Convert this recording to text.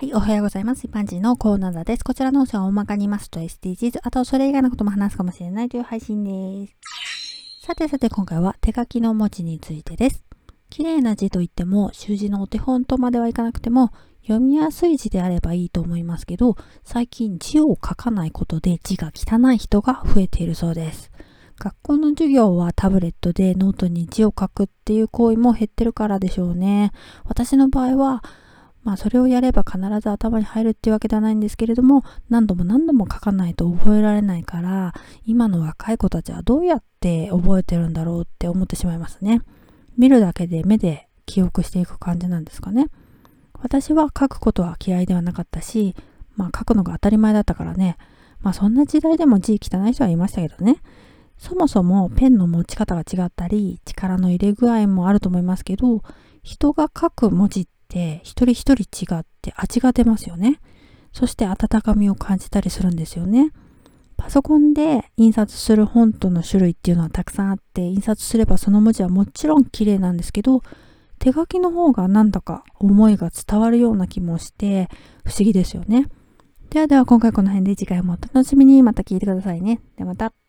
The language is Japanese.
はい、おはようございます。一般人のコーナーです。こちらの音声は大まかに言いますと SDGs、あとそれ以外のことも話すかもしれないという配信です。さてさて今回は手書きの文字についてです。綺麗な字といっても習字のお手本とまではいかなくても読みやすい字であればいいと思いますけど、最近字を書かないことで字が汚い人が増えているそうです。学校の授業はタブレットでノートに字を書くっていう行為も減ってるからでしょうね。私の場合はまあそれをやれば必ず頭に入るっていうわけではないんですけれども、何度も何度も書かないと覚えられないから、今の若い子たちはどうやって覚えてるんだろうって思ってしまいますね。見るだけで目で記憶していく感じなんですかね。私は書くことは嫌いではなかったし、まあ書くのが当たり前だったからね。まあそんな時代でも字汚い人はいましたけどね。そもそもペンの持ち方が違ったり、力の入れ具合もあると思いますけど、人が書く文字って一人一人違って味が出ますよね。そして温かみを感じたりするんですよね。パソコンで印刷する本との種類っていうのはたくさんあって印刷すればその文字はもちろん綺麗なんですけど手書きの方がなんだか思いが伝わるような気もして不思議ですよね。ではでは今回この辺で次回もお楽しみにまた聞いてくださいね。ではまた。